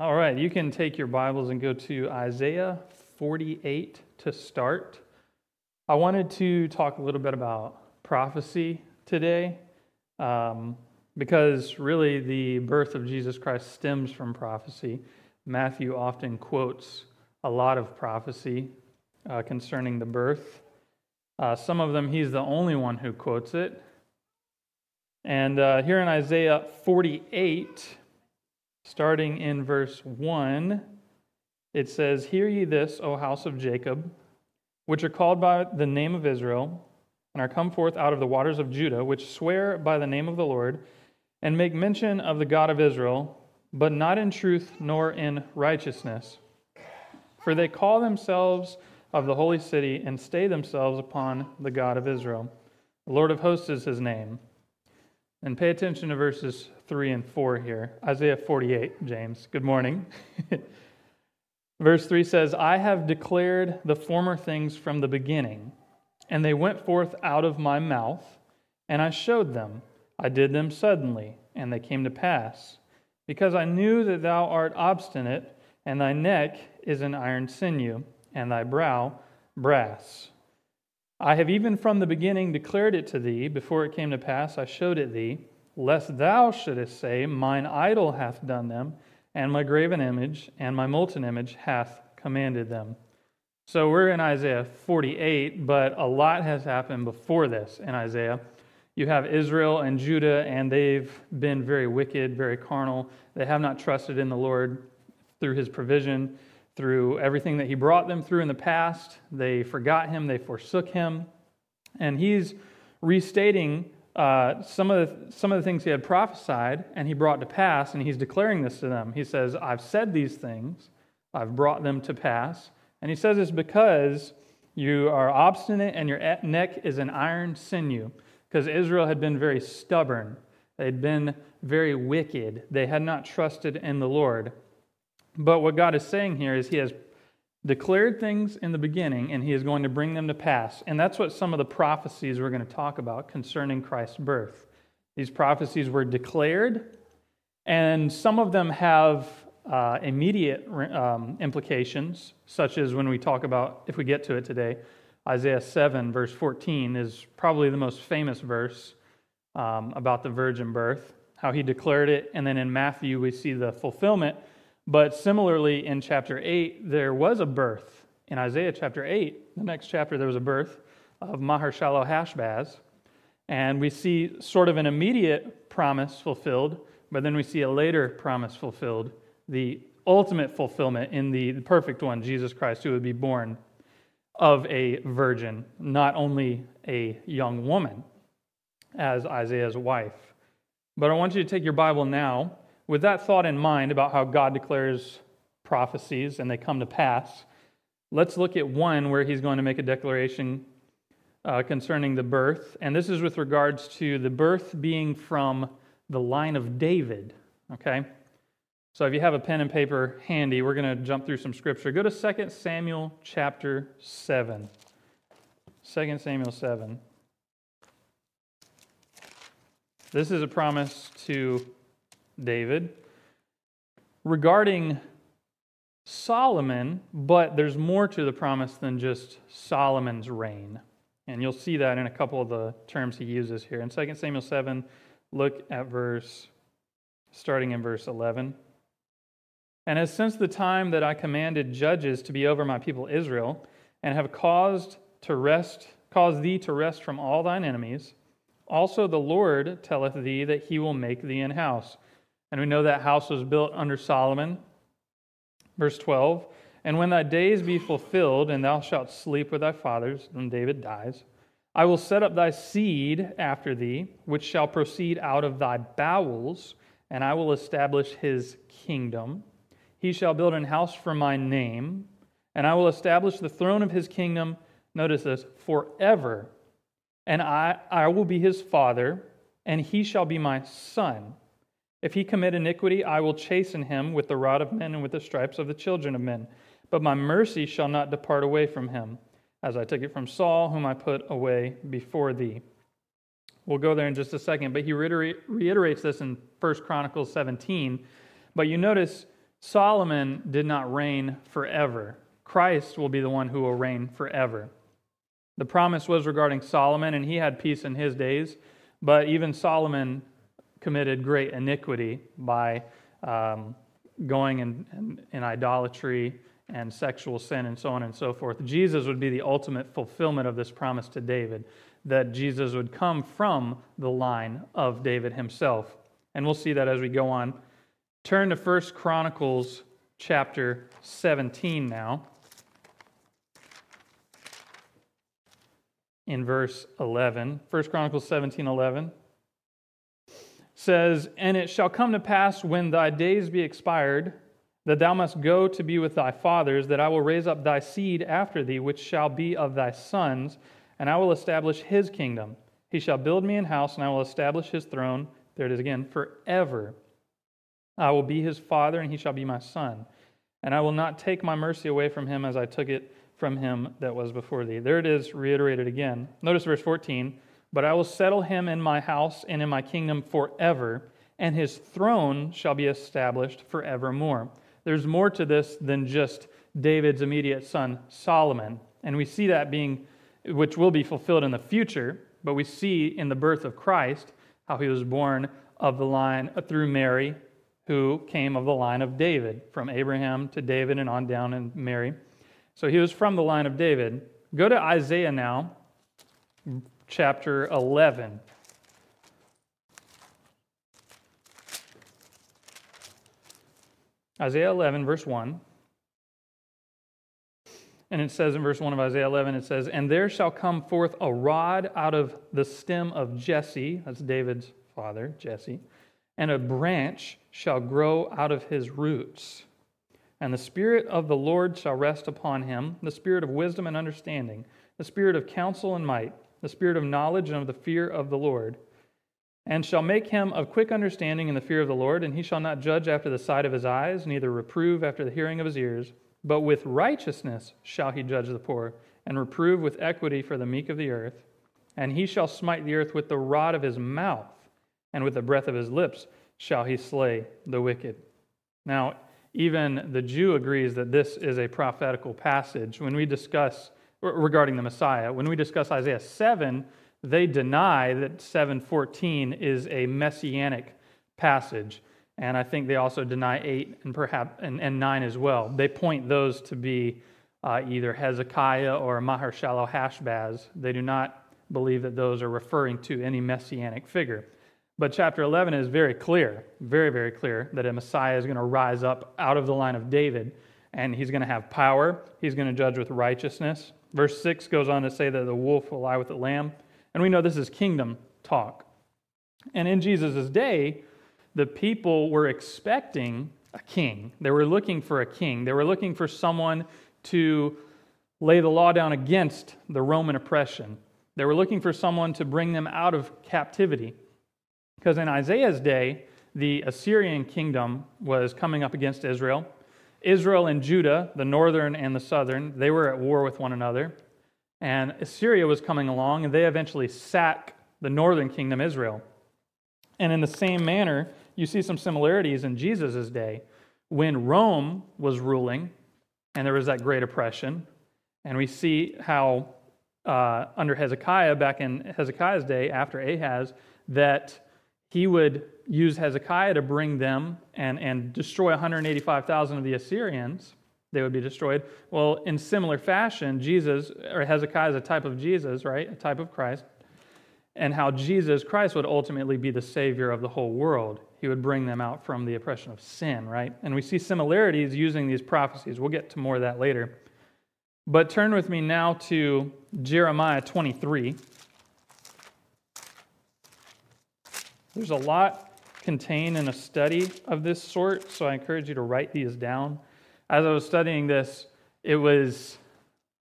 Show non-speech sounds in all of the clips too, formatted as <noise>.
All right, you can take your Bibles and go to Isaiah 48 to start. I wanted to talk a little bit about prophecy today um, because really the birth of Jesus Christ stems from prophecy. Matthew often quotes a lot of prophecy uh, concerning the birth. Uh, some of them, he's the only one who quotes it. And uh, here in Isaiah 48, starting in verse 1, it says, Hear ye this, O house of Jacob, which are called by the name of Israel, and are come forth out of the waters of Judah, which swear by the name of the Lord, and make mention of the God of Israel, but not in truth nor in righteousness. For they call themselves of the holy city and stay themselves upon the God of Israel. The Lord of hosts is his name. And pay attention to verses 3 and 4 here. Isaiah 48, James. Good morning. <laughs> Verse 3 says, I have declared the former things from the beginning, and they went forth out of my mouth, and I showed them. I did them suddenly, and they came to pass. Because I knew that thou art obstinate, and thy neck is an iron sinew, and thy brow brass. I have even from the beginning declared it to thee. Before it came to pass, I showed it thee, lest thou shouldest say, Mine idol hath done them, and my graven image and my molten image hath commanded them. So we're in Isaiah 48, but a lot has happened before this in Isaiah. You have Israel and Judah, and they've been very wicked, very carnal. They have not trusted in the Lord through his provision through everything that he brought them through in the past. They forgot him, they forsook him. And he's restating uh, some, of the, some of the things he had prophesied and he brought to pass, and he's declaring this to them. He says, I've said these things, I've brought them to pass. And he says it's because you are obstinate and your neck is an iron sinew, because Israel had been very stubborn. They'd been very wicked. They had not trusted in the Lord. But what God is saying here is He has declared things in the beginning and He is going to bring them to pass. And that's what some of the prophecies we're going to talk about concerning Christ's birth. These prophecies were declared, and some of them have uh, immediate um, implications, such as when we talk about, if we get to it today, Isaiah 7, verse 14, is probably the most famous verse um, about the virgin birth, how he declared it. And then in Matthew, we see the fulfillment but similarly, in chapter 8, there was a birth. In Isaiah chapter 8, the next chapter, there was a birth of Maher-shalal Hashbaz. And we see sort of an immediate promise fulfilled, but then we see a later promise fulfilled, the ultimate fulfillment in the perfect one, Jesus Christ, who would be born of a virgin, not only a young woman, as Isaiah's wife. But I want you to take your Bible now with that thought in mind about how God declares prophecies and they come to pass, let's look at one where he's going to make a declaration uh, concerning the birth. And this is with regards to the birth being from the line of David. Okay? So if you have a pen and paper handy, we're going to jump through some scripture. Go to 2 Samuel chapter 7. 2 Samuel 7. This is a promise to David regarding Solomon, but there's more to the promise than just Solomon's reign. And you'll see that in a couple of the terms he uses here. In 2 Samuel 7, look at verse, starting in verse 11. And as since the time that I commanded judges to be over my people Israel, and have caused to rest, caused thee to rest from all thine enemies, also the Lord telleth thee that he will make thee an house and we know that house was built under Solomon. Verse 12 And when thy days be fulfilled, and thou shalt sleep with thy fathers, when David dies, I will set up thy seed after thee, which shall proceed out of thy bowels, and I will establish his kingdom. He shall build an house for my name, and I will establish the throne of his kingdom, notice this, forever. And I, I will be his father, and he shall be my son. If he commit iniquity, I will chasten him with the rod of men and with the stripes of the children of men. But my mercy shall not depart away from him, as I took it from Saul, whom I put away before thee. We'll go there in just a second, but he reiterates this in 1 Chronicles 17. But you notice Solomon did not reign forever. Christ will be the one who will reign forever. The promise was regarding Solomon, and he had peace in his days, but even Solomon committed great iniquity by um, going in, in, in idolatry and sexual sin and so on and so forth. Jesus would be the ultimate fulfillment of this promise to David, that Jesus would come from the line of David himself. And we'll see that as we go on. Turn to 1 Chronicles chapter 17 now. In verse 11. 1 Chronicles 17 11 says, And it shall come to pass when thy days be expired, that thou must go to be with thy fathers, that I will raise up thy seed after thee, which shall be of thy sons, and I will establish his kingdom. He shall build me an house, and I will establish his throne. There it is again, forever. I will be his father, and he shall be my son. And I will not take my mercy away from him as I took it from him that was before thee. There it is, reiterated again. Notice verse 14. But I will settle him in my house and in my kingdom forever, and his throne shall be established forevermore. There's more to this than just David's immediate son, Solomon. And we see that being, which will be fulfilled in the future, but we see in the birth of Christ how he was born of the line uh, through Mary, who came of the line of David, from Abraham to David and on down in Mary. So he was from the line of David. Go to Isaiah now, chapter 11. Isaiah 11, verse 1. And it says in verse 1 of Isaiah 11, it says, And there shall come forth a rod out of the stem of Jesse, that's David's father, Jesse, and a branch shall grow out of his roots. And the Spirit of the Lord shall rest upon him, the Spirit of wisdom and understanding, the Spirit of counsel and might the spirit of knowledge and of the fear of the Lord, and shall make him of quick understanding in the fear of the Lord, and he shall not judge after the sight of his eyes, neither reprove after the hearing of his ears, but with righteousness shall he judge the poor, and reprove with equity for the meek of the earth. And he shall smite the earth with the rod of his mouth, and with the breath of his lips shall he slay the wicked. Now, even the Jew agrees that this is a prophetical passage. When we discuss regarding the Messiah. When we discuss Isaiah 7, they deny that 7:14 is a messianic passage. And I think they also deny 8 and perhaps and, and 9 as well. They point those to be uh, either Hezekiah or Maher-shalal Hashbaz. They do not believe that those are referring to any messianic figure. But chapter 11 is very clear, very, very clear, that a Messiah is going to rise up out of the line of David, and he's going to have power. He's going to judge with righteousness. Verse 6 goes on to say that the wolf will lie with the lamb. And we know this is kingdom talk. And in Jesus' day, the people were expecting a king. They were looking for a king. They were looking for someone to lay the law down against the Roman oppression. They were looking for someone to bring them out of captivity. Because in Isaiah's day, the Assyrian kingdom was coming up against Israel. Israel and Judah, the northern and the southern, they were at war with one another. And Assyria was coming along, and they eventually sack the northern kingdom, Israel. And in the same manner, you see some similarities in Jesus' day. When Rome was ruling, and there was that great oppression, and we see how uh, under Hezekiah, back in Hezekiah's day, after Ahaz, that he would use Hezekiah to bring them and, and destroy 185,000 of the Assyrians. They would be destroyed. Well, in similar fashion, Jesus, or Hezekiah is a type of Jesus, right? A type of Christ. And how Jesus Christ would ultimately be the Savior of the whole world. He would bring them out from the oppression of sin, right? And we see similarities using these prophecies. We'll get to more of that later. But turn with me now to Jeremiah 23. There's a lot contained in a study of this sort, so I encourage you to write these down. As I was studying this, it was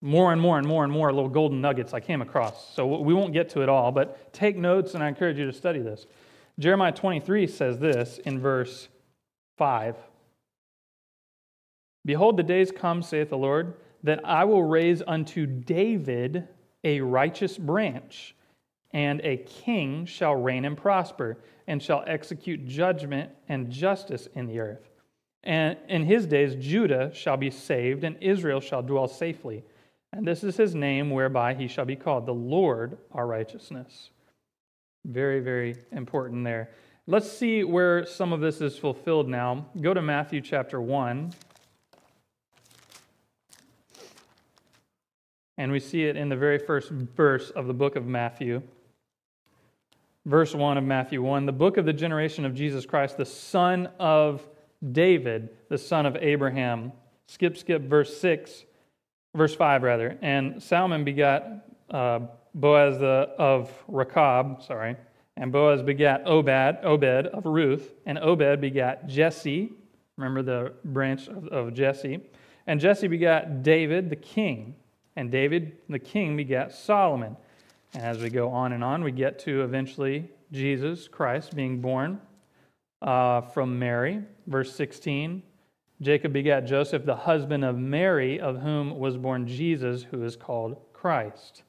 more and more and more and more little golden nuggets I came across. So we won't get to it all, but take notes and I encourage you to study this. Jeremiah 23 says this in verse 5 Behold, the days come, saith the Lord, that I will raise unto David a righteous branch, and a king shall reign and prosper and shall execute judgment and justice in the earth. And in his days, Judah shall be saved, and Israel shall dwell safely. And this is his name whereby he shall be called the Lord our righteousness. Very, very important there. Let's see where some of this is fulfilled now. Go to Matthew chapter 1. And we see it in the very first verse of the book of Matthew. Verse 1 of Matthew 1 the book of the generation of Jesus Christ, the son of David, the son of Abraham. Skip, skip, verse 6, verse 5, rather. And Salmon begot uh, Boaz the, of Rechab, sorry, and Boaz begat Obed, Obed of Ruth, and Obed begat Jesse, remember the branch of, of Jesse, and Jesse begat David the king, and David the king begat Solomon. And as we go on and on, we get to eventually Jesus Christ being born uh, from Mary. Verse 16 Jacob begat Joseph, the husband of Mary, of whom was born Jesus, who is called Christ.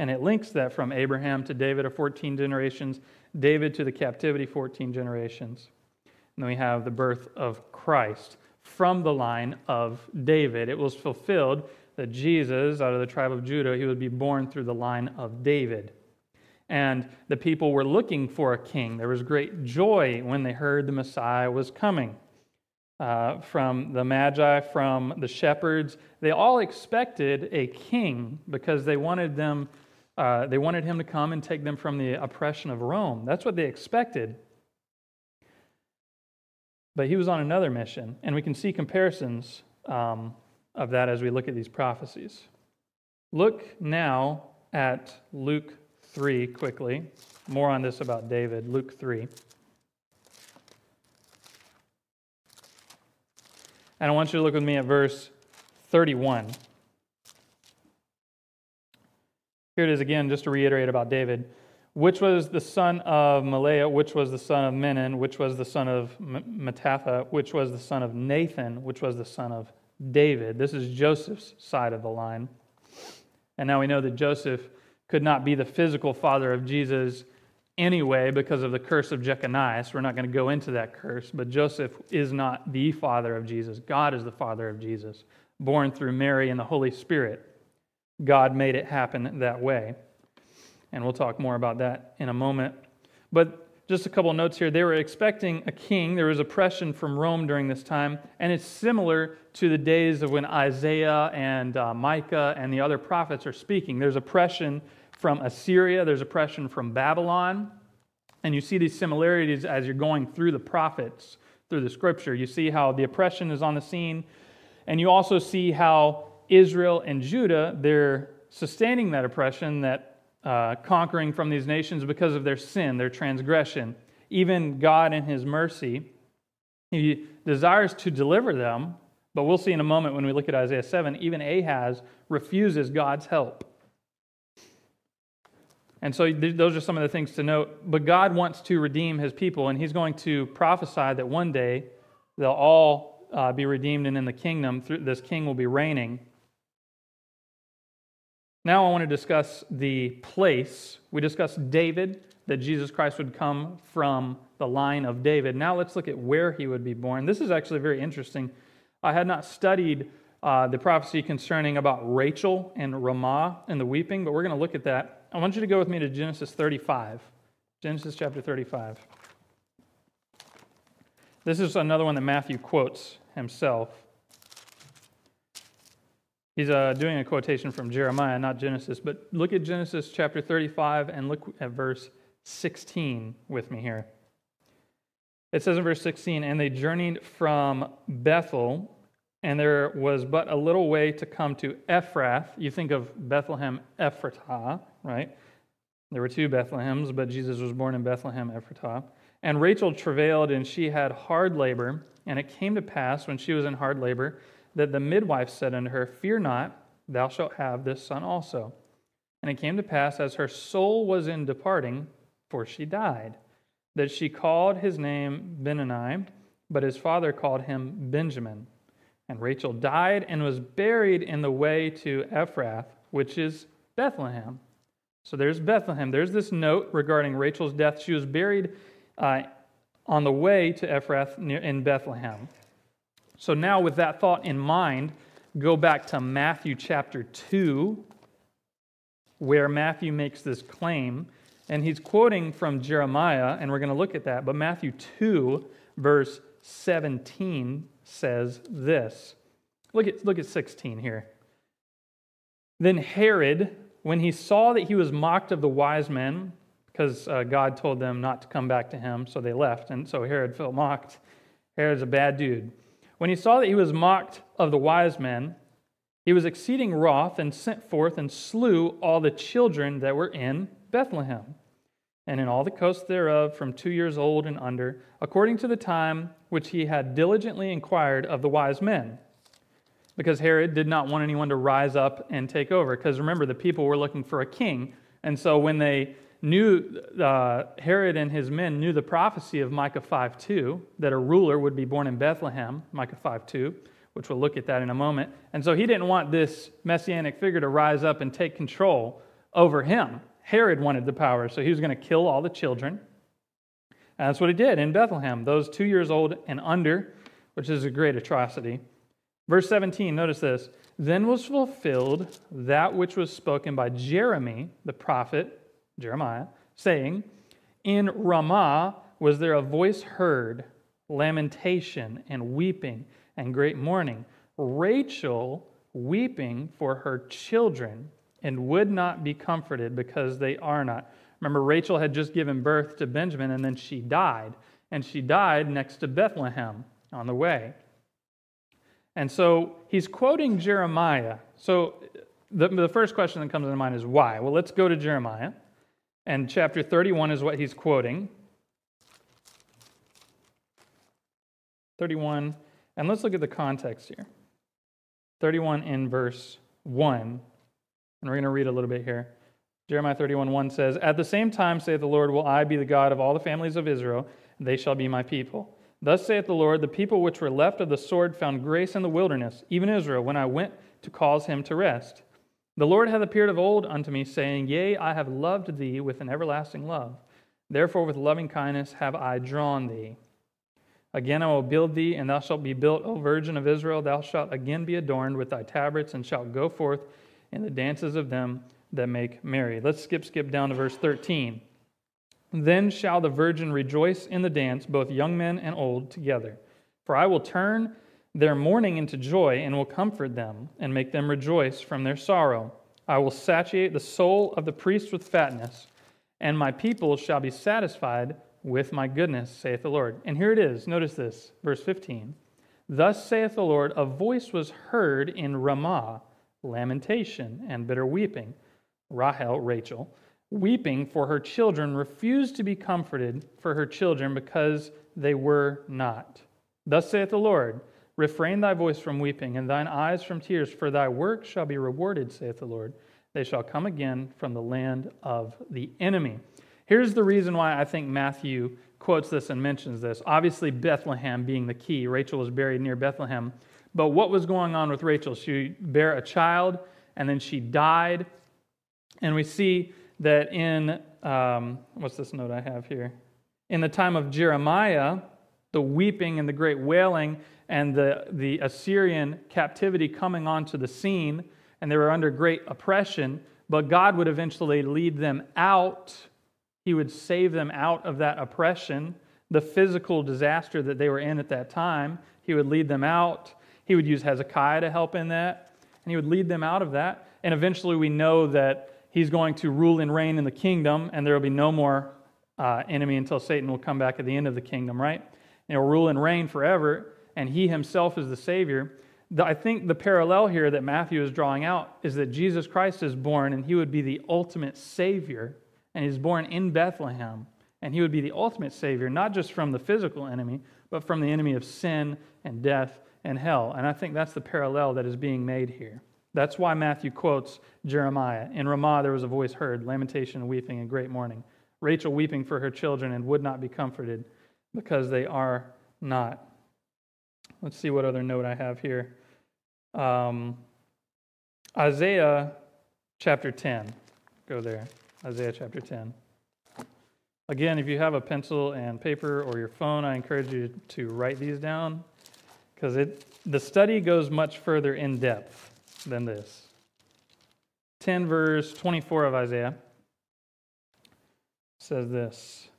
And it links that from Abraham to David of 14 generations, David to the captivity, 14 generations. And then we have the birth of Christ from the line of David. It was fulfilled that Jesus, out of the tribe of Judah, he would be born through the line of David and the people were looking for a king. There was great joy when they heard the Messiah was coming. Uh, from the Magi, from the shepherds, they all expected a king because they wanted them. Uh, they wanted him to come and take them from the oppression of Rome. That's what they expected. But he was on another mission, and we can see comparisons um, of that as we look at these prophecies. Look now at Luke 3 quickly. More on this about David, Luke 3. And I want you to look with me at verse 31. Here it is again, just to reiterate about David. Which was the son of Melea, which was the son of Menan, which was the son of Mattatha, which was the son of Nathan, which was the son of David. This is Joseph's side of the line. And now we know that Joseph could not be the physical father of Jesus anyway because of the curse of Jeconiah. We're not going to go into that curse, but Joseph is not the father of Jesus. God is the father of Jesus, born through Mary and the Holy Spirit. God made it happen that way. And we'll talk more about that in a moment. But just a couple notes here. They were expecting a king. There was oppression from Rome during this time, and it's similar to the days of when Isaiah and uh, Micah and the other prophets are speaking. There's oppression from Assyria, there's oppression from Babylon. And you see these similarities as you're going through the prophets, through the scripture. You see how the oppression is on the scene, and you also see how Israel and Judah, they're sustaining that oppression, that uh, conquering from these nations because of their sin, their transgression. Even God, in His mercy, He desires to deliver them, but we'll see in a moment when we look at Isaiah 7, even Ahaz refuses God's help. And so those are some of the things to note. But God wants to redeem his people, and he's going to prophesy that one day they'll all uh, be redeemed, and in the kingdom, this king will be reigning. Now I want to discuss the place. We discussed David, that Jesus Christ would come from the line of David. Now let's look at where he would be born. This is actually very interesting. I had not studied uh, the prophecy concerning about Rachel and Ramah and the weeping, but we're going to look at that I want you to go with me to Genesis 35. Genesis chapter 35. This is another one that Matthew quotes himself. He's uh, doing a quotation from Jeremiah, not Genesis, but look at Genesis chapter 35 and look at verse 16 with me here. It says in verse 16, And they journeyed from Bethel and there was but a little way to come to Ephrath. You think of Bethlehem Ephratah, right? There were two Bethlehems, but Jesus was born in Bethlehem Ephratah. And Rachel travailed, and she had hard labor. And it came to pass, when she was in hard labor, that the midwife said unto her, Fear not, thou shalt have this son also. And it came to pass, as her soul was in departing, for she died, that she called his name Benoni, but his father called him Benjamin. And Rachel died and was buried in the way to Ephrath, which is Bethlehem. So there's Bethlehem. There's this note regarding Rachel's death. She was buried uh, on the way to Ephrath near, in Bethlehem. So now, with that thought in mind, go back to Matthew chapter 2, where Matthew makes this claim. And he's quoting from Jeremiah, and we're going to look at that. But Matthew 2, verse 17 says this. Look at, look at 16 here. Then Herod, when he saw that he was mocked of the wise men, because uh, God told them not to come back to him, so they left. And so Herod felt mocked. Herod's a bad dude. When he saw that he was mocked of the wise men, he was exceeding wroth and sent forth and slew all the children that were in Bethlehem and in all the coasts thereof from two years old and under, according to the time which he had diligently inquired of the wise men. Because Herod did not want anyone to rise up and take over. Because remember, the people were looking for a king. And so when they knew, uh, Herod and his men knew the prophecy of Micah 5 2, that a ruler would be born in Bethlehem, Micah 5 2, which we'll look at that in a moment. And so he didn't want this messianic figure to rise up and take control over him. Herod wanted the power, so he was going to kill all the children. And that's what he did in Bethlehem, those two years old and under, which is a great atrocity. Verse 17, notice this. Then was fulfilled that which was spoken by Jeremy, the prophet, Jeremiah, saying, In Ramah was there a voice heard, lamentation and weeping and great mourning. Rachel weeping for her children and would not be comforted because they are not. Remember, Rachel had just given birth to Benjamin and then she died. And she died next to Bethlehem on the way. And so he's quoting Jeremiah. So the, the first question that comes to mind is why? Well, let's go to Jeremiah. And chapter 31 is what he's quoting. 31. And let's look at the context here. 31 in verse 1 and we're going to read a little bit here. Jeremiah 31 1 says, At the same time, saith the Lord, will I be the God of all the families of Israel, they shall be my people. Thus saith the Lord, the people which were left of the sword found grace in the wilderness, even Israel, when I went to cause him to rest. The Lord hath appeared of old unto me, saying, Yea, I have loved thee with an everlasting love. Therefore, with loving kindness have I drawn thee. Again, I will build thee, and thou shalt be built, O virgin of Israel. Thou shalt again be adorned with thy tabrets, and shalt go forth in the dances of them that make merry. Let's skip, skip down to verse 13. Then shall the virgin rejoice in the dance, both young men and old together. For I will turn their mourning into joy and will comfort them and make them rejoice from their sorrow. I will satiate the soul of the priest with fatness, and my people shall be satisfied with my goodness, saith the Lord. And here it is. Notice this, verse 15. Thus saith the Lord, a voice was heard in Ramah lamentation and bitter weeping. Rahel, Rachel, weeping for her children, refused to be comforted for her children because they were not. Thus saith the Lord Refrain thy voice from weeping, and thine eyes from tears, for thy work shall be rewarded, saith the Lord. They shall come again from the land of the enemy. Here's the reason why I think Matthew quotes this and mentions this. Obviously, Bethlehem being the key. Rachel was buried near Bethlehem. But what was going on with Rachel? She bare a child, and then she died. And we see that in, um, what's this note I have here? In the time of Jeremiah, the weeping and the great wailing and the, the Assyrian captivity coming onto the scene, and they were under great oppression, but God would eventually lead them out. He would save them out of that oppression, the physical disaster that they were in at that time. He would lead them out. He would use Hezekiah to help in that, and he would lead them out of that. And eventually, we know that he's going to rule and reign in the kingdom, and there will be no more uh, enemy until Satan will come back at the end of the kingdom, right? And he'll rule and reign forever, and he himself is the Savior. The, I think the parallel here that Matthew is drawing out is that Jesus Christ is born, and he would be the ultimate Savior, and he's born in Bethlehem. And he would be the ultimate Savior, not just from the physical enemy, but from the enemy of sin and death and hell. And I think that's the parallel that is being made here. That's why Matthew quotes Jeremiah. In Ramah there was a voice heard, lamentation and weeping and great mourning. Rachel weeping for her children and would not be comforted because they are not. Let's see what other note I have here. Um, Isaiah chapter 10. Go there. Isaiah chapter 10. Again, if you have a pencil and paper or your phone, I encourage you to write these down because it the study goes much further in depth than this. 10 verse 24 of Isaiah says this.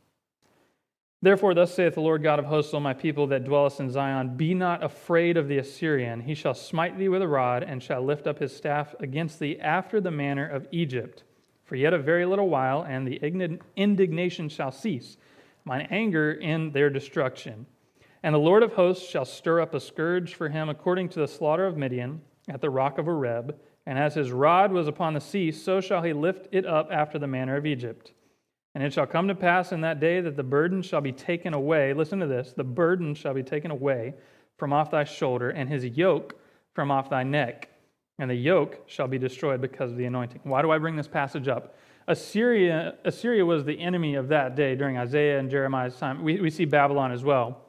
Therefore, thus saith the Lord God of hosts, O my people that dwellest in Zion, be not afraid of the Assyrian. He shall smite thee with a rod, and shall lift up his staff against thee after the manner of Egypt. For yet a very little while, and the indignation shall cease, mine anger in their destruction. And the Lord of hosts shall stir up a scourge for him according to the slaughter of Midian at the rock of Oreb. And as his rod was upon the sea, so shall he lift it up after the manner of Egypt. And it shall come to pass in that day that the burden shall be taken away. Listen to this the burden shall be taken away from off thy shoulder, and his yoke from off thy neck. And the yoke shall be destroyed because of the anointing. Why do I bring this passage up? Assyria, Assyria was the enemy of that day during Isaiah and Jeremiah's time. We, we see Babylon as well.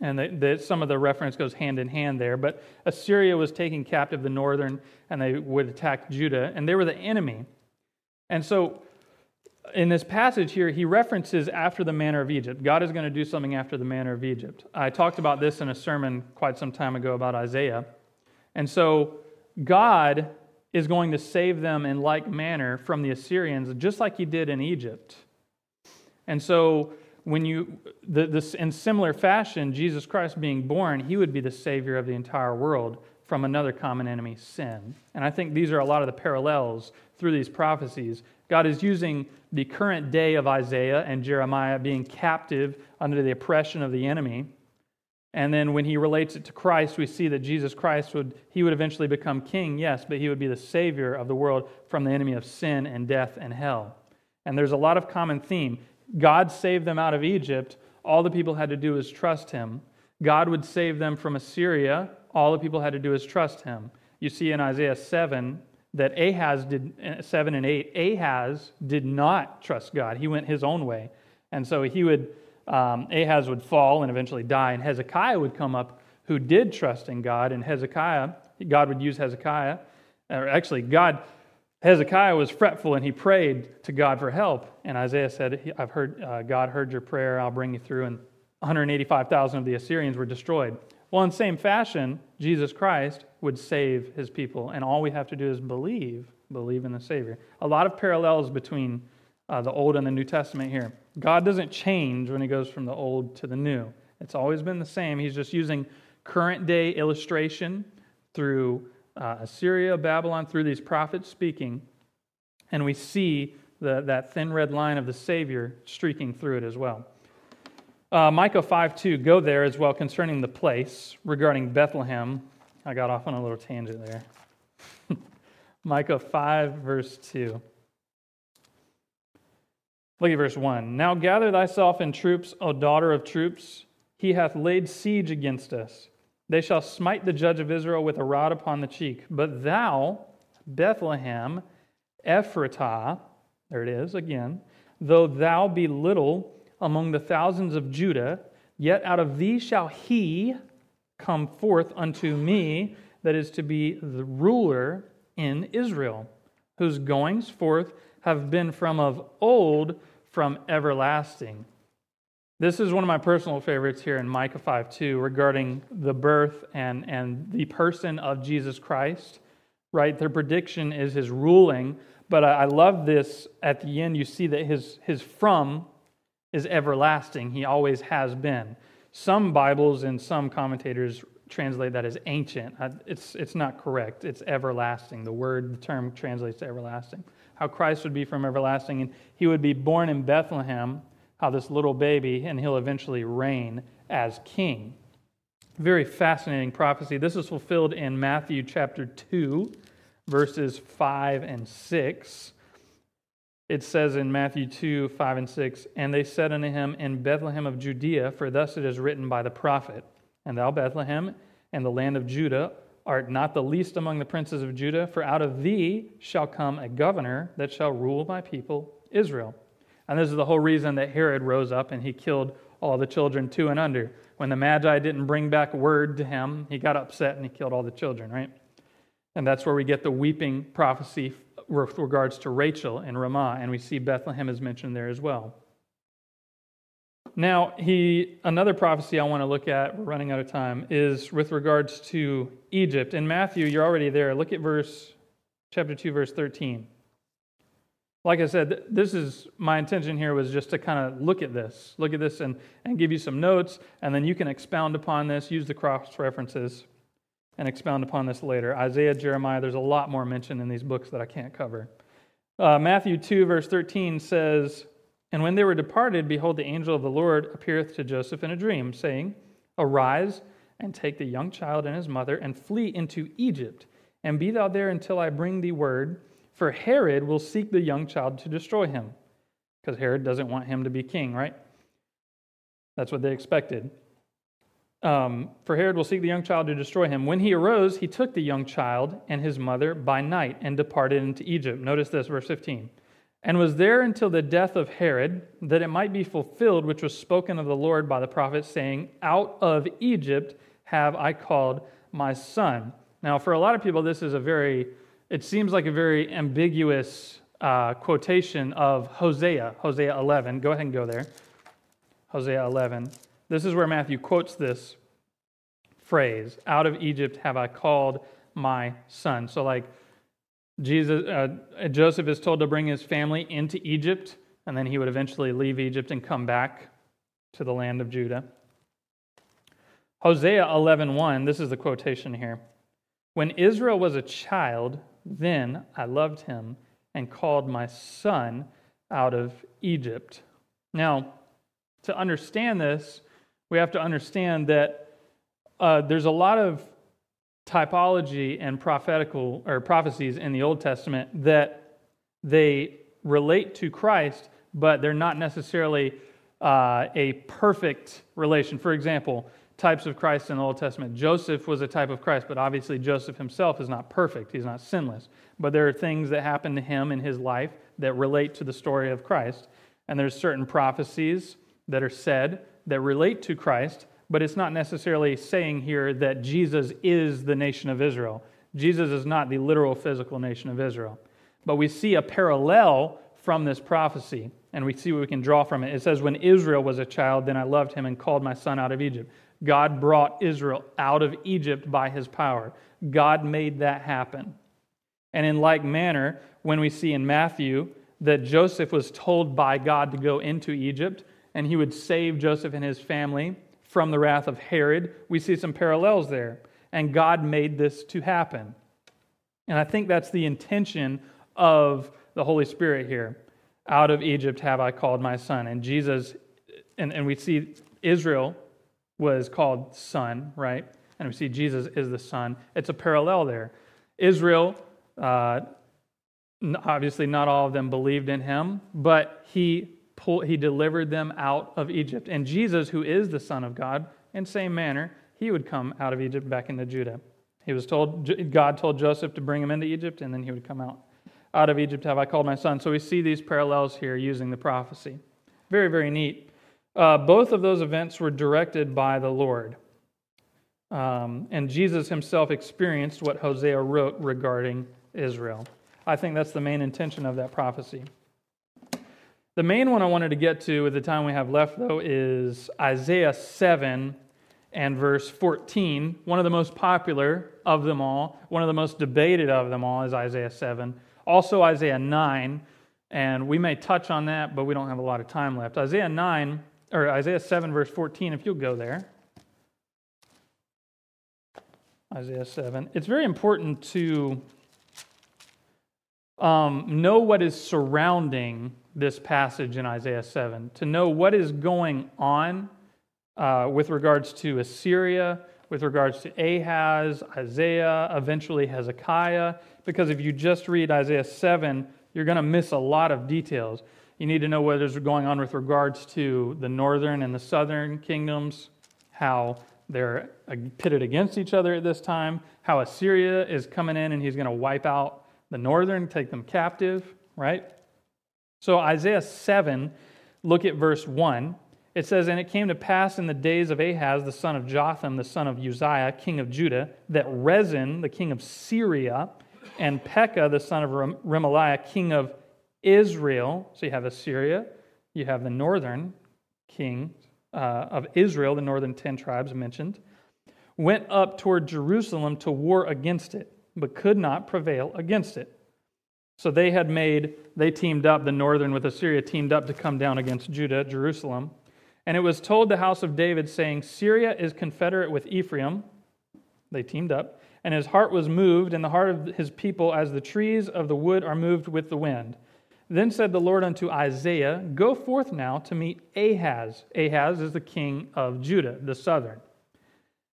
And the, the, some of the reference goes hand in hand there. But Assyria was taking captive the northern, and they would attack Judah, and they were the enemy. And so in this passage here, he references after the manner of Egypt. God is going to do something after the manner of Egypt. I talked about this in a sermon quite some time ago about Isaiah. And so, God is going to save them in like manner from the Assyrians, just like he did in Egypt. And so, when you, the, this, in similar fashion, Jesus Christ being born, he would be the Savior of the entire world from another common enemy, sin. And I think these are a lot of the parallels through these prophecies. God is using the current day of Isaiah and Jeremiah being captive under the oppression of the enemy. And then when he relates it to Christ, we see that Jesus Christ would he would eventually become king, yes, but he would be the savior of the world from the enemy of sin and death and hell. And there's a lot of common theme. God saved them out of Egypt. All the people had to do was trust him. God would save them from Assyria. All the people had to do is trust him. You see in Isaiah 7 that Ahaz did, 7 and 8, Ahaz did not trust God. He went his own way. And so he would, um, Ahaz would fall and eventually die, and Hezekiah would come up who did trust in God. And Hezekiah, God would use Hezekiah, or actually, God, Hezekiah was fretful and he prayed to God for help. And Isaiah said, I've heard, uh, God heard your prayer, I'll bring you through. And 185,000 of the Assyrians were destroyed. Well, in the same fashion, Jesus Christ would save his people, and all we have to do is believe, believe in the Savior. A lot of parallels between uh, the Old and the New Testament here. God doesn't change when he goes from the Old to the New, it's always been the same. He's just using current day illustration through uh, Assyria, Babylon, through these prophets speaking, and we see the, that thin red line of the Savior streaking through it as well. Uh, Micah 5 2, go there as well concerning the place regarding Bethlehem. I got off on a little tangent there. <laughs> Micah 5, verse 2. Look at verse 1. Now gather thyself in troops, O daughter of troops. He hath laid siege against us. They shall smite the judge of Israel with a rod upon the cheek. But thou, Bethlehem, Ephratah, there it is again, though thou be little among the thousands of Judah, yet out of thee shall he come forth unto me that is to be the ruler in Israel, whose goings forth have been from of old, from everlasting. This is one of my personal favorites here in Micah 5 2 regarding the birth and, and the person of Jesus Christ. Right? Their prediction is his ruling, but I, I love this at the end. You see that his, his from is everlasting. He always has been. Some Bibles and some commentators translate that as ancient. It's, it's not correct. It's everlasting. The word, the term translates to everlasting. How Christ would be from everlasting, and he would be born in Bethlehem, how this little baby, and he'll eventually reign as king. Very fascinating prophecy. This is fulfilled in Matthew chapter 2, verses 5 and 6 it says in Matthew 2 5 and 6, And they said unto him, In Bethlehem of Judea, for thus it is written by the prophet, And thou, Bethlehem, and the land of Judah, art not the least among the princes of Judah, for out of thee shall come a governor that shall rule my people Israel. And this is the whole reason that Herod rose up and he killed all the children two and under. When the Magi didn't bring back word to him, he got upset and he killed all the children, right? And that's where we get the weeping prophecy with regards to Rachel and Ramah, and we see Bethlehem is mentioned there as well. now he another prophecy I want to look at, we're running out of time, is with regards to Egypt. In Matthew, you're already there. Look at verse chapter 2 verse 13. Like I said, this is my intention here was just to kind of look at this, look at this and, and give you some notes, and then you can expound upon this, use the cross references, and expound upon this later. Isaiah, Jeremiah, there's a lot more mentioned in these books that I can't cover. Uh, Matthew 2, verse 13 says, And when they were departed, behold, the angel of the Lord appeareth to Joseph in a dream, saying, Arise and take the young child and his mother and flee into Egypt, and be thou there until I bring thee word for Herod will seek the young child to destroy him, because Herod doesn't want him to be king, right? That's what they expected. Um, for Herod will seek the young child to destroy him. When he arose, he took the young child and his mother by night and departed into Egypt. Notice this, verse 15. And was there until the death of Herod, that it might be fulfilled which was spoken of the Lord by the prophet, saying, Out of Egypt have I called my son. Now, for a lot of people, this is a very it seems like a very ambiguous uh, quotation of Hosea, Hosea 11. Go ahead and go there. Hosea 11. This is where Matthew quotes this phrase Out of Egypt have I called my son. So, like, Jesus, uh, Joseph is told to bring his family into Egypt, and then he would eventually leave Egypt and come back to the land of Judah. Hosea 11:1, this is the quotation here. When Israel was a child, then I loved him and called my son out of Egypt. Now, to understand this, we have to understand that uh, there's a lot of typology and prophetical or prophecies in the Old Testament that they relate to Christ, but they're not necessarily uh, a perfect relation. For example, types of Christ in the Old Testament. Joseph was a type of Christ, but obviously Joseph himself is not perfect. He's not sinless. But there are things that happen to him in his life that relate to the story of Christ. And there's certain prophecies that are said that relate to Christ, but it's not necessarily saying here that Jesus is the nation of Israel. Jesus is not the literal physical nation of Israel. But we see a parallel from this prophecy, and we see what we can draw from it. It says, When Israel was a child, then I loved him and called my son out of Egypt. God brought Israel out of Egypt by his power. God made that happen. And in like manner, when we see in Matthew that Joseph was told by God to go into Egypt and he would save Joseph and his family from the wrath of Herod, we see some parallels there. And God made this to happen. And I think that's the intention of the Holy Spirit here. Out of Egypt have I called my son. And Jesus, and, and we see Israel was called son, right? And we see Jesus is the son. It's a parallel there. Israel, uh, obviously, not all of them believed in him, but he he delivered them out of Egypt. And Jesus, who is the Son of God, in same manner, he would come out of Egypt back into Judah. He was told, God told Joseph to bring him into Egypt, and then he would come out. Out of Egypt have I called my son. So we see these parallels here using the prophecy. Very, very neat. Uh, both of those events were directed by the Lord. Um, and Jesus himself experienced what Hosea wrote regarding Israel. I think that's the main intention of that prophecy. The main one I wanted to get to with the time we have left, though, is Isaiah 7 and verse 14. One of the most popular of them all, one of the most debated of them all, is Isaiah 7. Also, Isaiah 9, and we may touch on that, but we don't have a lot of time left. Isaiah 9 or Isaiah 7, verse 14, if you'll go there. Isaiah 7. It's very important to um, know what is surrounding this passage in Isaiah 7, to know what is going on uh, with regards to Assyria, with regards to Ahaz, Isaiah, eventually Hezekiah, because if you just read Isaiah 7, you're going to miss a lot of details. You need to know what is going on with regards to the northern and the southern kingdoms, how they're pitted against each other at this time, how Assyria is coming in and he's going to wipe out the northern, take them captive, right? So, Isaiah 7, look at verse 1. It says, And it came to pass in the days of Ahaz, the son of Jotham, the son of Uzziah, king of Judah, that Rezin, the king of Syria, and Pekah, the son of Remaliah, king of Israel, so you have Assyria, you have the northern king, uh, of Israel, the northern 10 tribes mentioned, went up toward Jerusalem to war against it, but could not prevail against it. So they had made, they teamed up, the northern with Assyria teamed up to come down against Judah, Jerusalem. And it was told the house of David, saying, Syria is confederate with Ephraim. They teamed up. And his heart was moved, and the heart of his people, as the trees of the wood are moved with the wind. Then said the Lord unto Isaiah, Go forth now to meet Ahaz. Ahaz is the king of Judah, the southern.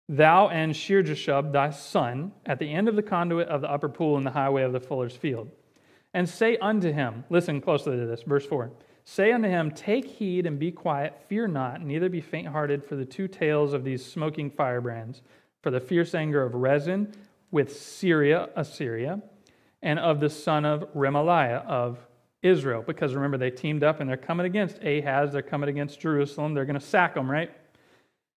Thou and Shearjashub, thy son, at the end of the conduit of the upper pool in the highway of the fuller's field. And say unto him, listen closely to this, verse 4. Say unto him, Take heed and be quiet, fear not, neither be faint hearted for the two tails of these smoking firebrands, for the fierce anger of Rezin with Syria, Assyria, and of the son of Remaliah of Israel, because remember, they teamed up and they're coming against Ahaz, they're coming against Jerusalem, they're going to sack them, right?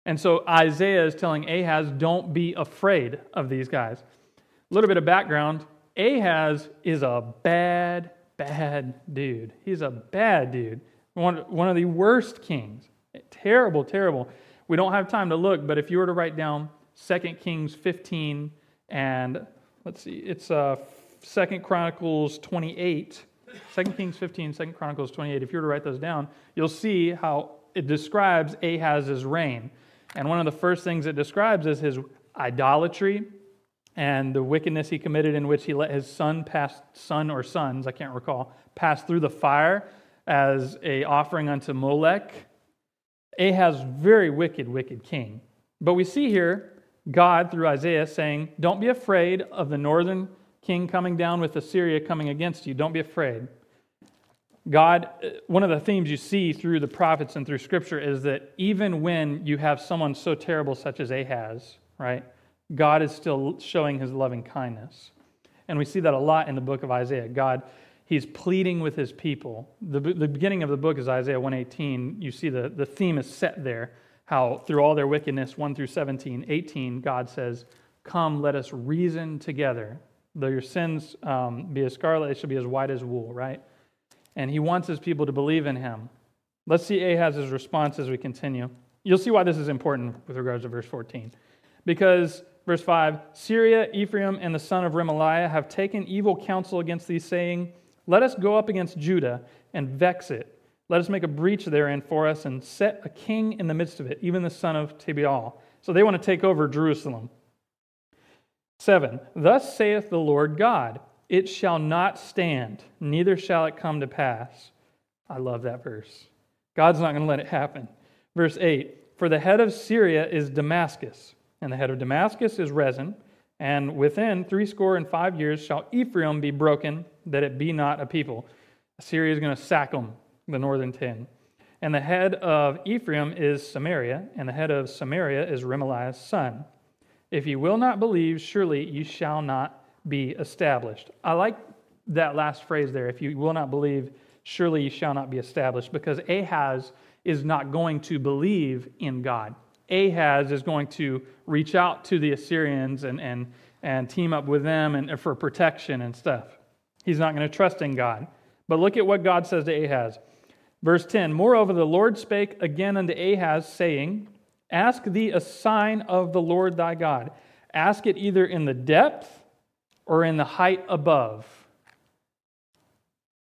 And so Isaiah is telling Ahaz, don't be afraid of these guys. A little bit of background Ahaz is a bad, bad dude. He's a bad dude. One, one of the worst kings. Terrible, terrible. We don't have time to look, but if you were to write down 2 Kings 15 and let's see, it's uh, 2 Chronicles 28 2 Kings 15, 2 Chronicles 28, if you were to write those down, you'll see how it describes Ahaz's reign. And one of the first things it describes is his idolatry and the wickedness he committed in which he let his son pass son or sons, I can't recall, pass through the fire as a offering unto Molech. Ahaz very wicked, wicked king. But we see here God through Isaiah saying, Don't be afraid of the northern king coming down with Assyria coming against you. Don't be afraid. God, uh, one of the themes you see through the prophets and through scripture is that even when you have someone so terrible such as Ahaz, right, God is still showing his loving kindness. And we see that a lot in the book of Isaiah. God, he's pleading with his people. The, the beginning of the book is Isaiah 118. You see the, the theme is set there, how through all their wickedness, 1 through 17, 18, God says, Come, let us reason together. Though your sins um, be as scarlet, they shall be as white as wool, right? And he wants his people to believe in him. Let's see Ahaz's response as we continue. You'll see why this is important with regards to verse 14. Because, verse 5 Syria, Ephraim, and the son of Remaliah have taken evil counsel against thee, saying, Let us go up against Judah and vex it. Let us make a breach therein for us and set a king in the midst of it, even the son of Tabeal. So they want to take over Jerusalem. 7. Thus saith the Lord God, it shall not stand, neither shall it come to pass. I love that verse. God's not going to let it happen. Verse 8 For the head of Syria is Damascus, and the head of Damascus is Rezin, and within threescore and five years shall Ephraim be broken, that it be not a people. Assyria is going to sack them, the northern ten. And the head of Ephraim is Samaria, and the head of Samaria is Remaliah's son. If you will not believe, surely you shall not be established. I like that last phrase there. If you will not believe, surely you shall not be established, because Ahaz is not going to believe in God. Ahaz is going to reach out to the Assyrians and, and, and team up with them and, for protection and stuff. He's not going to trust in God. But look at what God says to Ahaz. Verse 10 Moreover, the Lord spake again unto Ahaz, saying, Ask thee a sign of the Lord thy God. Ask it either in the depth or in the height above.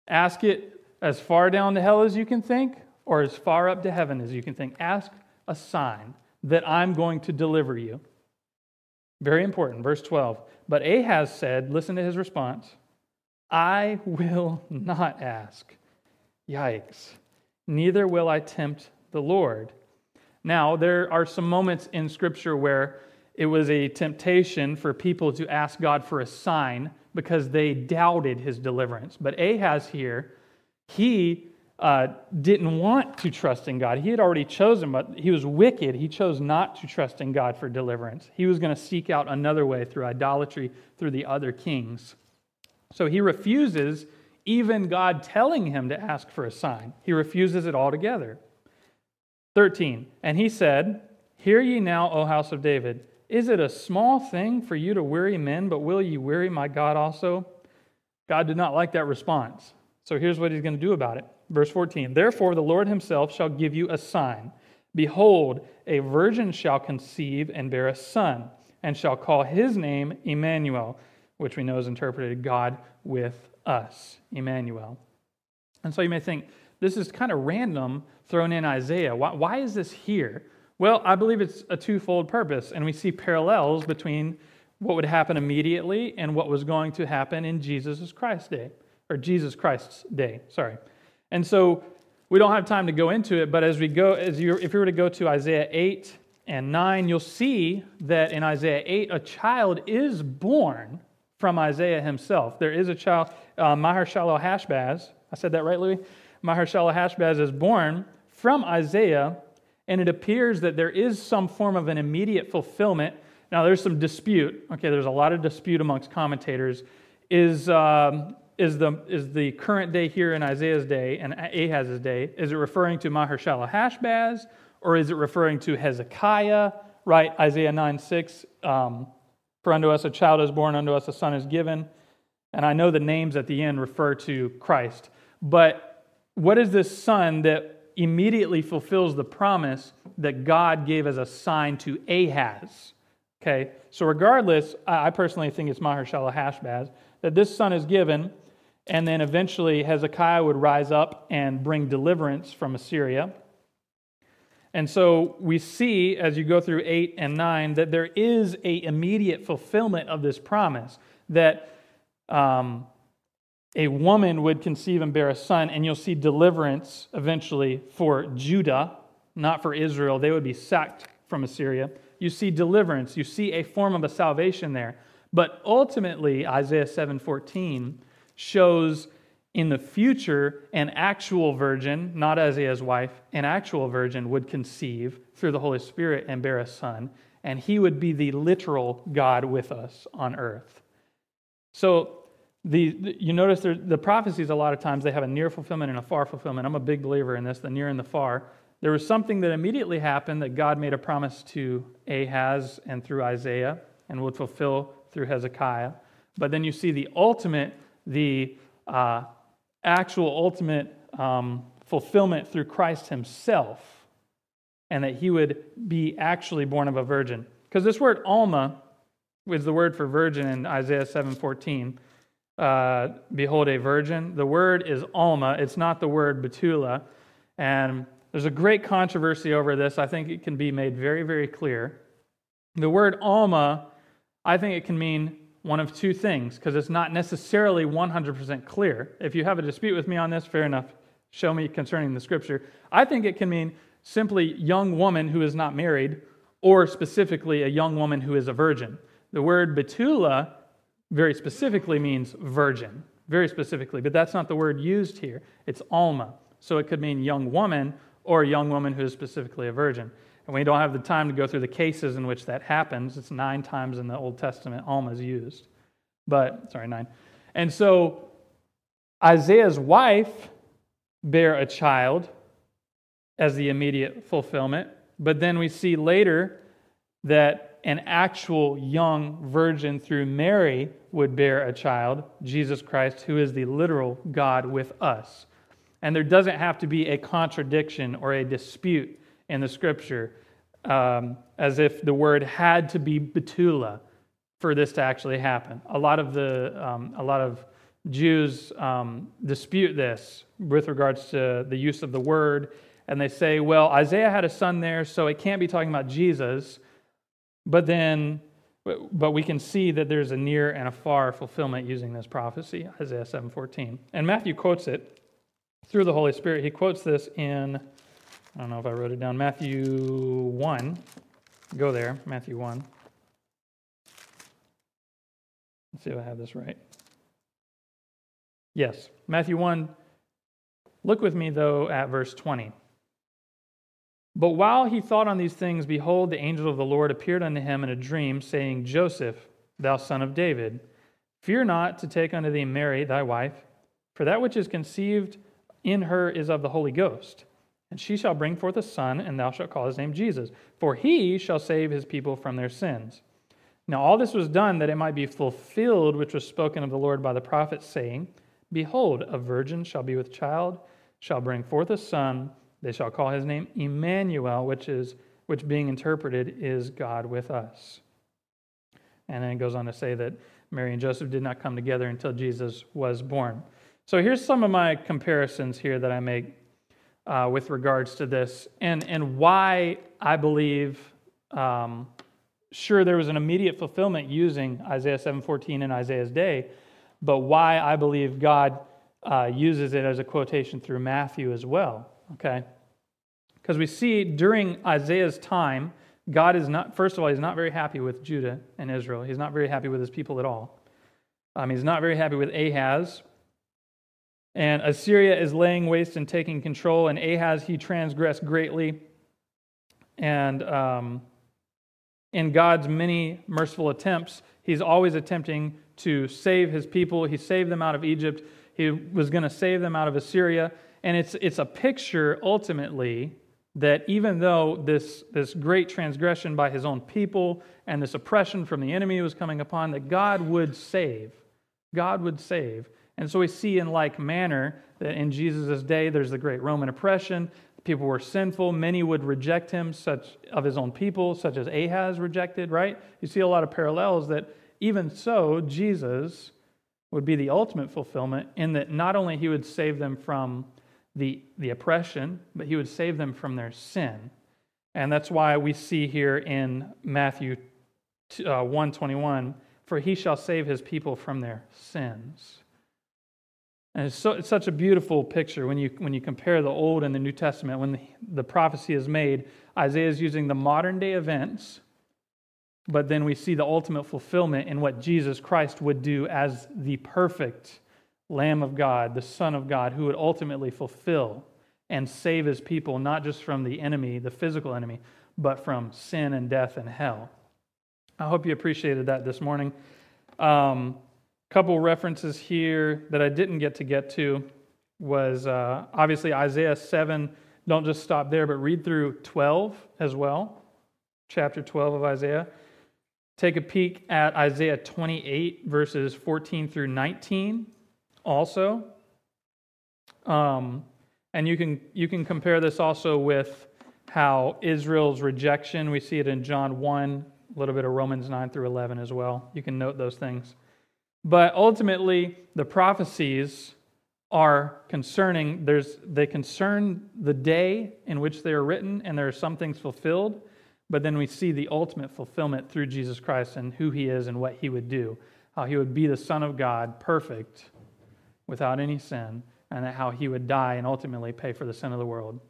Ask it as far down to hell as you can think or as far up to heaven as you can think. Ask a sign that I'm going to deliver you. Very important. Verse 12. But Ahaz said, listen to his response I will not ask. Yikes. Neither will I tempt the Lord. Now, there are some moments in Scripture where it was a temptation for people to ask God for a sign because they doubted his deliverance. But Ahaz here, he uh, didn't want to trust in God. He had already chosen, but he was wicked. He chose not to trust in God for deliverance. He was going to seek out another way through idolatry, through the other kings. So he refuses even God telling him to ask for a sign. He refuses it altogether. 13. And he said, Hear ye now, O house of David. Is it a small thing for you to weary men, but will ye weary my God also? God did not like that response. So here's what he's going to do about it. Verse 14 Therefore, the Lord himself shall give you a sign. Behold, a virgin shall conceive and bear a son, and shall call his name Emmanuel, which we know is interpreted God with us. Emmanuel. And so you may think, this is kind of random thrown in Isaiah. Why, why is this here? Well, I believe it's a twofold purpose, and we see parallels between what would happen immediately and what was going to happen in Jesus Christ's day, or Jesus Christ's day, sorry. And so we don't have time to go into it, but as we go, as you, if you were to go to Isaiah 8 and 9, you'll see that in Isaiah 8, a child is born from Isaiah himself. There is a child, uh, Maher-shalal Hashbaz. I said that right, Louis? Maher-shalal Hashbaz is born from Isaiah, and it appears that there is some form of an immediate fulfillment. Now, there's some dispute. Okay, there's a lot of dispute amongst commentators. Is, um, is, the, is the current day here in Isaiah's day and Ahaz's day, is it referring to Maher-shalal Hashbaz, or is it referring to Hezekiah? Right, Isaiah 9 6. Um, For unto us a child is born, unto us a son is given. And I know the names at the end refer to Christ. But what is this son that immediately fulfills the promise that God gave as a sign to Ahaz. Okay, so regardless, I personally think it's Maher-shalal Hashbaz, that this son is given, and then eventually Hezekiah would rise up and bring deliverance from Assyria. And so we see as you go through 8 and 9 that there is a immediate fulfillment of this promise that um, a woman would conceive and bear a son, and you'll see deliverance eventually for Judah, not for Israel. They would be sacked from Assyria. You see deliverance, you see a form of a salvation there. But ultimately, Isaiah 7:14 shows in the future an actual virgin, not Isaiah's wife, an actual virgin would conceive through the Holy Spirit and bear a son, and he would be the literal God with us on earth. So the, the, you notice there, the prophecies a lot of times they have a near fulfillment and a far fulfillment. I'm a big believer in this, the near and the far. There was something that immediately happened that God made a promise to Ahaz and through Isaiah and would fulfill through Hezekiah. But then you see the ultimate, the uh, actual ultimate um, fulfillment through Christ himself, and that he would be actually born of a virgin. Because this word Alma is the word for virgin in Isaiah 7:14 uh, behold a virgin. The word is Alma, it's not the word Betula. And there's a great controversy over this. I think it can be made very, very clear. The word Alma, I think it can mean one of two things because it's not necessarily 100% clear. If you have a dispute with me on this, fair enough. Show me concerning the scripture. I think it can mean simply young woman who is not married, or specifically a young woman who is a virgin. The word Betula very specifically means virgin, very specifically, but that's not the word used here. It's alma. So it could mean young woman or a young woman who is specifically a virgin. And we don't have the time to go through the cases in which that happens. It's nine times in the Old Testament, alma is used. But, sorry, nine. And so Isaiah's wife bare a child as the immediate fulfillment. But then we see later that an actual young virgin through Mary would bear a child, Jesus Christ, who is the literal God with us. And there doesn't have to be a contradiction or a dispute in the scripture, um, as if the word had to be Betula for this to actually happen. A lot of the um, a lot of Jews um, dispute this with regards to the use of the word, and they say, "Well, Isaiah had a son there, so it can't be talking about Jesus." But then, but we can see that there's a near and a far fulfillment using this prophecy, Isaiah 7:14. And Matthew quotes it through the Holy Spirit. He quotes this in, I don't know if I wrote it down, Matthew 1. Go there, Matthew 1. Let's see if I have this right. Yes, Matthew 1. Look with me, though, at verse 20. But while he thought on these things, behold, the angel of the Lord appeared unto him in a dream, saying, Joseph, thou son of David, fear not to take unto thee Mary, thy wife, for that which is conceived in her is of the Holy Ghost. And she shall bring forth a son, and thou shalt call his name Jesus, for he shall save his people from their sins. Now all this was done that it might be fulfilled, which was spoken of the Lord by the prophet, saying, Behold, a virgin shall be with child, shall bring forth a son They shall call his name Emmanuel, which is which being interpreted is God with us. And then it goes on to say that Mary and Joseph did not come together until Jesus was born. So here's some of my comparisons here that I make uh, with regards to this and, and why I believe, um, sure, there was an immediate fulfillment using Isaiah 7.14 in Isaiah's day, but why I believe God uh, uses it as a quotation through Matthew as well, okay? Because we see during Isaiah's time, God is not, first of all, he's not very happy with Judah and Israel. He's not very happy with his people at all. Um, he's not very happy with Ahaz. And Assyria is laying waste and taking control. And Ahaz, he transgressed greatly. And um, in God's many merciful attempts, he's always attempting to save his people. He saved them out of Egypt. He was going to save them out of Assyria. And it's, it's a picture, ultimately, that even though this, this great transgression by his own people and this oppression from the enemy was coming upon, that God would save. God would save. And so we see in like manner that in Jesus' day there's the great Roman oppression. People were sinful. Many would reject him, such of his own people, such as Ahaz rejected, right? You see a lot of parallels that even so, Jesus would be the ultimate fulfillment in that not only he would save them from the, the oppression, but he would save them from their sin. And that's why we see here in Matthew uh, 121 for he shall save his people from their sins. And it's, so, it's such a beautiful picture when you, when you compare the Old and the New Testament. When the, the prophecy is made, Isaiah is using the modern day events, but then we see the ultimate fulfillment in what Jesus Christ would do as the perfect Lamb of God, the Son of God, who would ultimately fulfill and save his people, not just from the enemy, the physical enemy, but from sin and death and hell. I hope you appreciated that this morning. Um, couple references here that I didn't get to get to was uh, obviously Isaiah 7. Don't just stop there, but read through 12 as well, chapter 12 of Isaiah. Take a peek at Isaiah 28, verses 14 through 19 also. Um, and you can, you can compare this also with how Israel's rejection, we see it in John 1, a little bit of Romans 9 through 11 as well. You can note those things. But ultimately, the prophecies are concerning, there's, they concern the day in which they are written, and there are some things fulfilled, but then we see the ultimate fulfillment through Jesus Christ and who he is and what he would do. How he would be the Son of God, perfect, without any sin, and how he would die and ultimately pay for the sin of the world.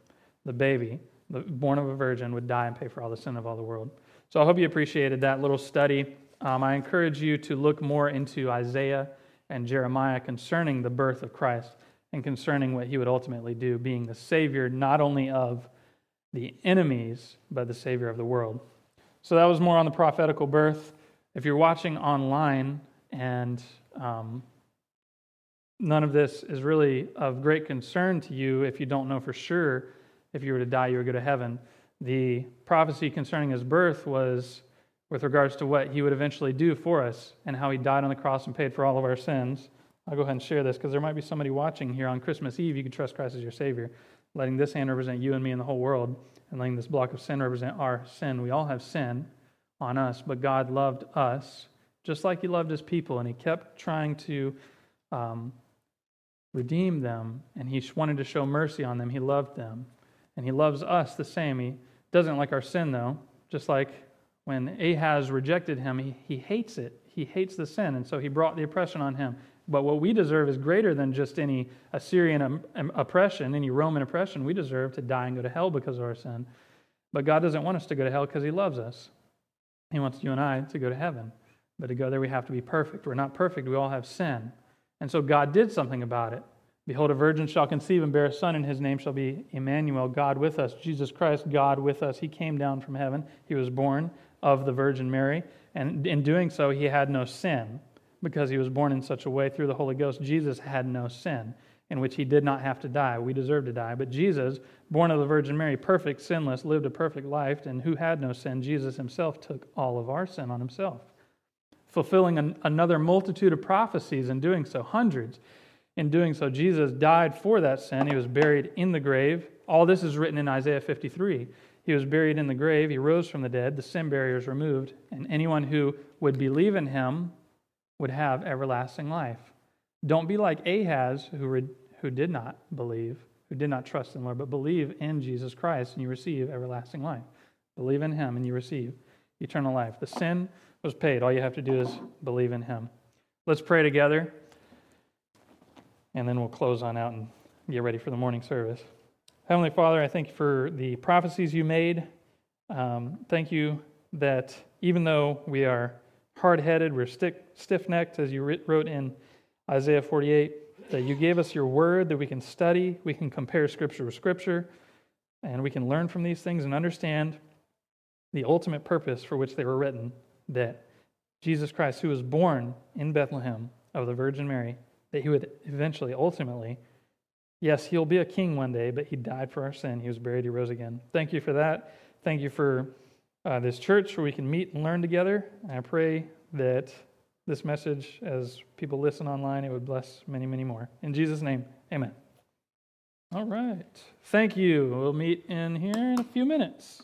The baby, born of a virgin, would die and pay for all the sin of all the world. So I hope you appreciated that little study. Um, I encourage you to look more into Isaiah and Jeremiah concerning the birth of Christ and concerning what he would ultimately do, being the Savior not only of the enemies, but the Savior of the world. So that was more on the prophetical birth. If you're watching online and um, none of this is really of great concern to you if you don't know for sure if you were to die, you would go to heaven. The prophecy concerning his birth was with regards to what he would eventually do for us and how he died on the cross and paid for all of our sins. I'll go ahead and share this because there might be somebody watching here on Christmas Eve. You can trust Christ as your Savior, letting this hand represent you and me and the whole world, and letting this block of sin represent our sin. We all have sin on us, but God loved us just like He loved His people, and He kept trying to um, redeem them, and he wanted to show mercy on them. He loved them. And he loves us the same. He doesn't like our sin, though. Just like when Ahaz rejected him, he, he hates it. He hates the sin, and so he brought the oppression on him. But what we deserve is greater than just any Assyrian oppression, any Roman oppression. We deserve to die and go to hell because of our sin. But God doesn't want us to go to hell because he loves us. He wants you and I to go to heaven. But to go there, we have to be perfect. We're not perfect, we all have sin. And so God did something about it. Behold, a virgin shall conceive and bear a son, and his name shall be Emmanuel, God with us. Jesus Christ, God with us. He came down from heaven. He was born of the Virgin Mary. And in doing so, he had no sin because he was born in such a way through the Holy Ghost. Jesus had no sin in which he did not have to die. We deserve to die. But Jesus, born of the Virgin Mary, perfect, sinless, lived a perfect life, and who had no sin, Jesus himself took all of our sin on himself fulfilling an, another multitude of prophecies and doing so, hundreds. In doing so, Jesus died for that sin. He was buried in the grave. All this is written in Isaiah 53. He was buried in the grave. He rose from the dead. The sin barrier is removed. And anyone who would believe in him would have everlasting life. Don't be like Ahaz, who, re- who did not believe, who did not trust in the Lord, but believe in Jesus Christ and you receive everlasting life. Believe in him and you receive eternal life. The sin was paid. All you have to do is believe in him. Let's pray together, and then we'll close on out and get ready for the morning service. Heavenly Father, I thank you for the prophecies you made. Um, thank you that even though we are hard headed, we're stiff necked, as you wrote in Isaiah 48, that you gave us your word that we can study, we can compare scripture with scripture, and we can learn from these things and understand the ultimate purpose for which they were written that Jesus Christ, who was born in Bethlehem of the Virgin Mary, that he would eventually, ultimately, yes, he'll be a king one day, but he died for our sin. He was buried, he rose again. Thank you for that. Thank you for uh, this church where we can meet and learn together. And I pray that this message, as people listen online, it would bless many, many more. In Jesus' name, amen. All right. Thank you. We'll meet in here in a few minutes.